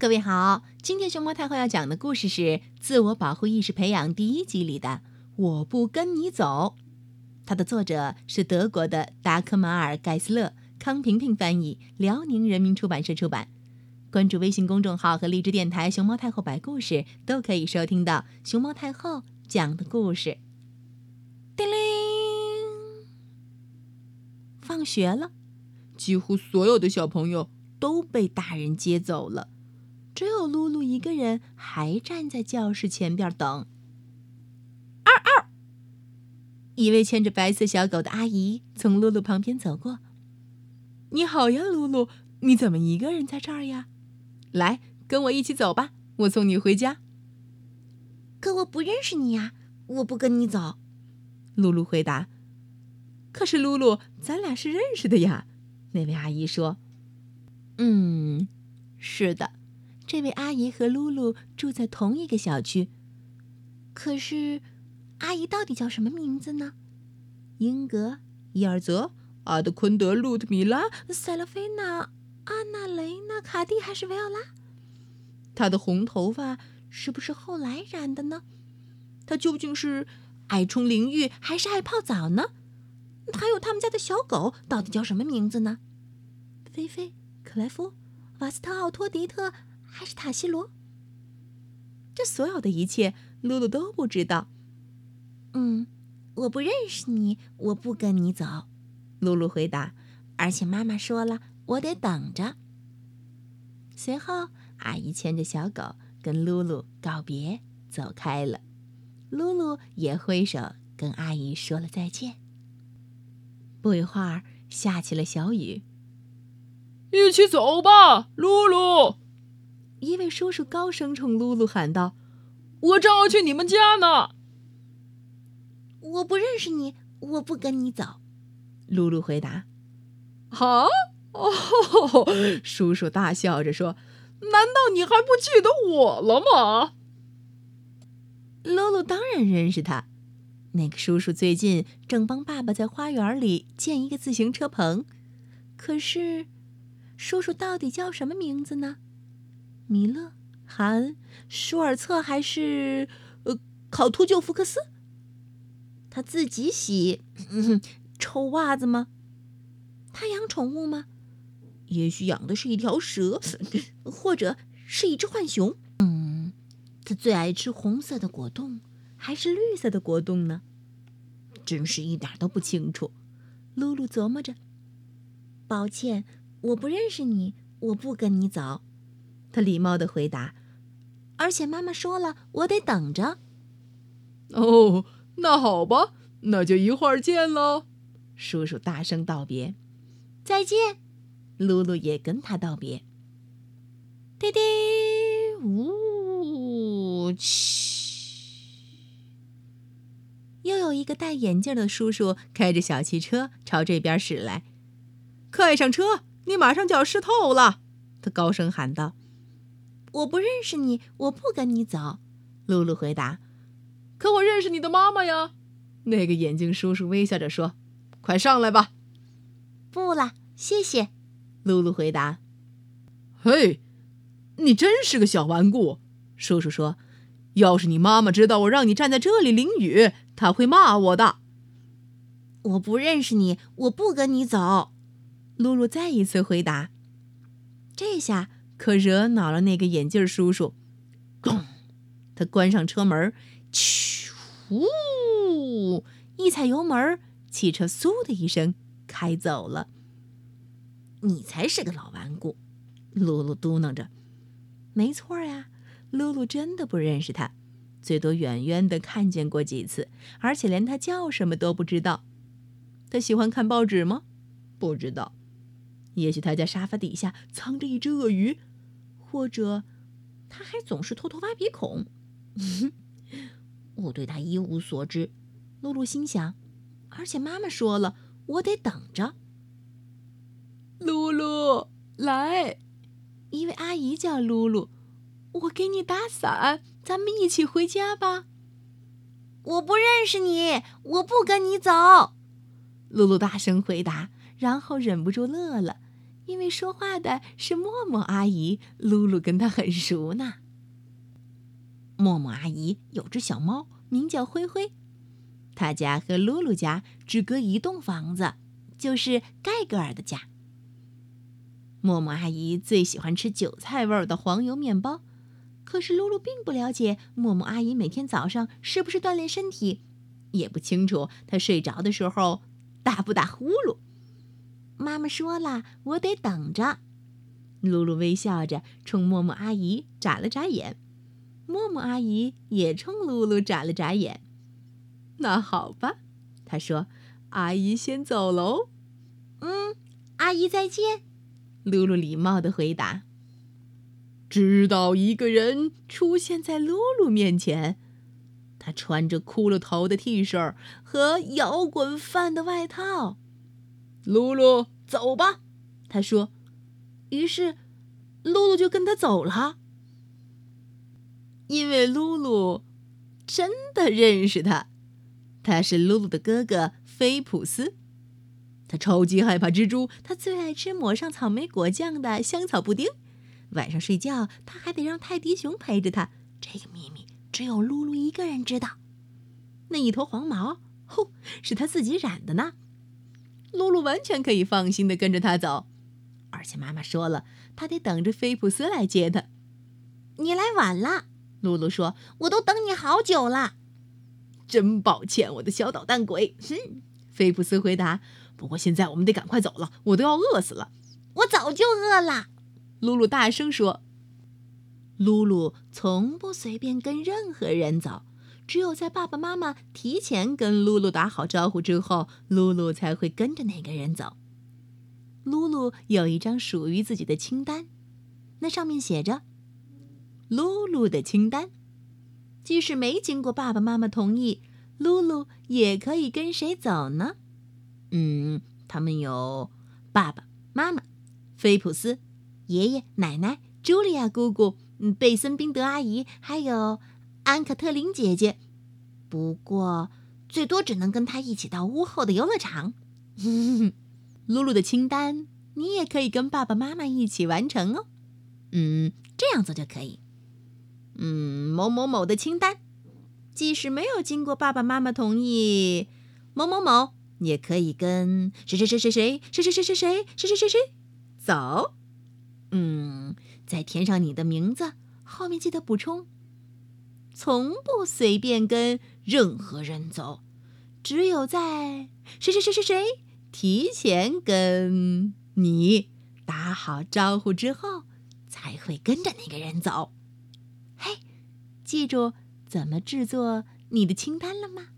各位好，今天熊猫太后要讲的故事是《自我保护意识培养》第一集里的《我不跟你走》。它的作者是德国的达克马尔·盖斯勒，康平平翻译，辽宁人民出版社出版。关注微信公众号和荔枝电台“熊猫太后摆故事”，都可以收听到熊猫太后讲的故事。叮铃，放学了，几乎所有的小朋友都被大人接走了。只有露露一个人还站在教室前边等。嗷嗷！一位牵着白色小狗的阿姨从露露旁边走过。“你好呀，露露，你怎么一个人在这儿呀？来，跟我一起走吧，我送你回家。”“可我不认识你呀，我不跟你走。”露露回答。“可是露露，咱俩是认识的呀。”那位阿姨说。“嗯，是的。”这位阿姨和露露住在同一个小区，可是，阿姨到底叫什么名字呢？英格、伊尔泽、阿德昆德、路特米拉、塞勒菲娜、安娜雷娜、卡蒂还是维奥拉？她的红头发是不是后来染的呢？她究竟是爱冲淋浴还是爱泡澡呢？还有他们家的小狗到底叫什么名字呢？菲菲、克莱夫、瓦斯特奥托迪特。还是塔西罗。这所有的一切，露露都不知道。嗯，我不认识你，我不跟你走。露露回答。而且妈妈说了，我得等着。随后，阿姨牵着小狗跟露露告别，走开了。露露也挥手跟阿姨说了再见。不一会儿，下起了小雨。一起走吧，露露。一位叔叔高声冲露露喊道：“我正要去你们家呢。”“我不认识你，我不跟你走。”露露回答。“啊？哦！” 叔叔大笑着说：“难道你还不记得我了吗？”露露当然认识他。那个叔叔最近正帮爸爸在花园里建一个自行车棚。可是，叔叔到底叫什么名字呢？米勒、韩、舒尔策还是呃考图旧福克斯？他自己洗嗯臭袜子吗？他养宠物吗？也许养的是一条蛇，或者是一只浣熊。嗯，他最爱吃红色的果冻还是绿色的果冻呢？真是一点都不清楚。露露琢磨着。抱歉，我不认识你，我不跟你走。他礼貌的回答，而且妈妈说了，我得等着。哦，那好吧，那就一会儿见喽。叔叔大声道别，再见。露露也跟他道别。滴滴，呜，嘘。又有一个戴眼镜的叔叔开着小汽车朝这边驶来，快上车，你马上就要湿透了！他高声喊道。我不认识你，我不跟你走。”露露回答。“可我认识你的妈妈呀。”那个眼镜叔叔微笑着说，“快上来吧。”“不了，谢谢。”露露回答。“嘿，你真是个小顽固。”叔叔说，“要是你妈妈知道我让你站在这里淋雨，她会骂我的。”“我不认识你，我不跟你走。”露露再一次回答。这下。可惹恼了那个眼镜叔叔，咚！他关上车门，咻！一踩油门，汽车嗖的一声开走了。你才是个老顽固，露露嘟囔着。没错呀，露露真的不认识他，最多远远的看见过几次，而且连他叫什么都不知道。他喜欢看报纸吗？不知道。也许他家沙发底下藏着一只鳄鱼。或者，他还总是偷偷挖鼻孔。我对他一无所知。露露心想，而且妈妈说了，我得等着。露露，来！一位阿姨叫露露，我给你打伞，咱们一起回家吧。我不认识你，我不跟你走。露露大声回答，然后忍不住乐了。因为说话的是默默阿姨，露露跟她很熟呢。默默阿姨有只小猫，名叫灰灰，她家和露露家只隔一栋房子，就是盖格尔的家。默默阿姨最喜欢吃韭菜味儿的黄油面包，可是露露并不了解默默阿姨每天早上是不是锻炼身体，也不清楚她睡着的时候打不打呼噜。妈妈说了，我得等着。露露微笑着冲默默阿姨眨了眨眼，默默阿姨也冲露露眨了眨眼。那好吧，她说：“阿姨先走喽。”“嗯，阿姨再见。”露露礼貌的回答。直到一个人出现在露露面前，他穿着骷髅头的 T 恤和摇滚范的外套。露露，走吧，他说。于是，露露就跟他走了。因为露露真的认识他，他是露露的哥哥菲普斯。他超级害怕蜘蛛，他最爱吃抹上草莓果酱的香草布丁。晚上睡觉，他还得让泰迪熊陪着他。这个秘密只有露露一个人知道。那一头黄毛，吼，是他自己染的呢。露露完全可以放心的跟着他走，而且妈妈说了，她得等着菲普斯来接她。你来晚了，露露说，我都等你好久了。真抱歉，我的小捣蛋鬼。哼，菲普斯回答。不过现在我们得赶快走了，我都要饿死了。我早就饿了，露露大声说。露露从不随便跟任何人走，只有在爸爸妈妈提前跟露露打好招呼之后，露露才会跟着那个人走。露露有一张属于自己的清单，那上面写着“露露的清单”，即使没经过爸爸妈妈同意，露露也可以跟谁走呢？嗯，他们有爸爸妈妈、菲普斯爷爷奶奶、茱莉亚姑姑、贝森宾德阿姨，还有安可特林姐姐。不过，最多只能跟她一起到屋后的游乐场。露露的清单，你也可以跟爸爸妈妈一起完成哦。嗯，这样做就可以。嗯，某某某的清单，即使没有经过爸爸妈妈同意，某某某。也可以跟谁谁谁谁谁谁谁谁谁谁谁谁谁走，嗯，再填上你的名字，后面记得补充。从不随便跟任何人走，只有在谁谁谁谁谁提前跟你打好招呼之后，才会跟着那个人走。嘿，记住怎么制作你的清单了吗。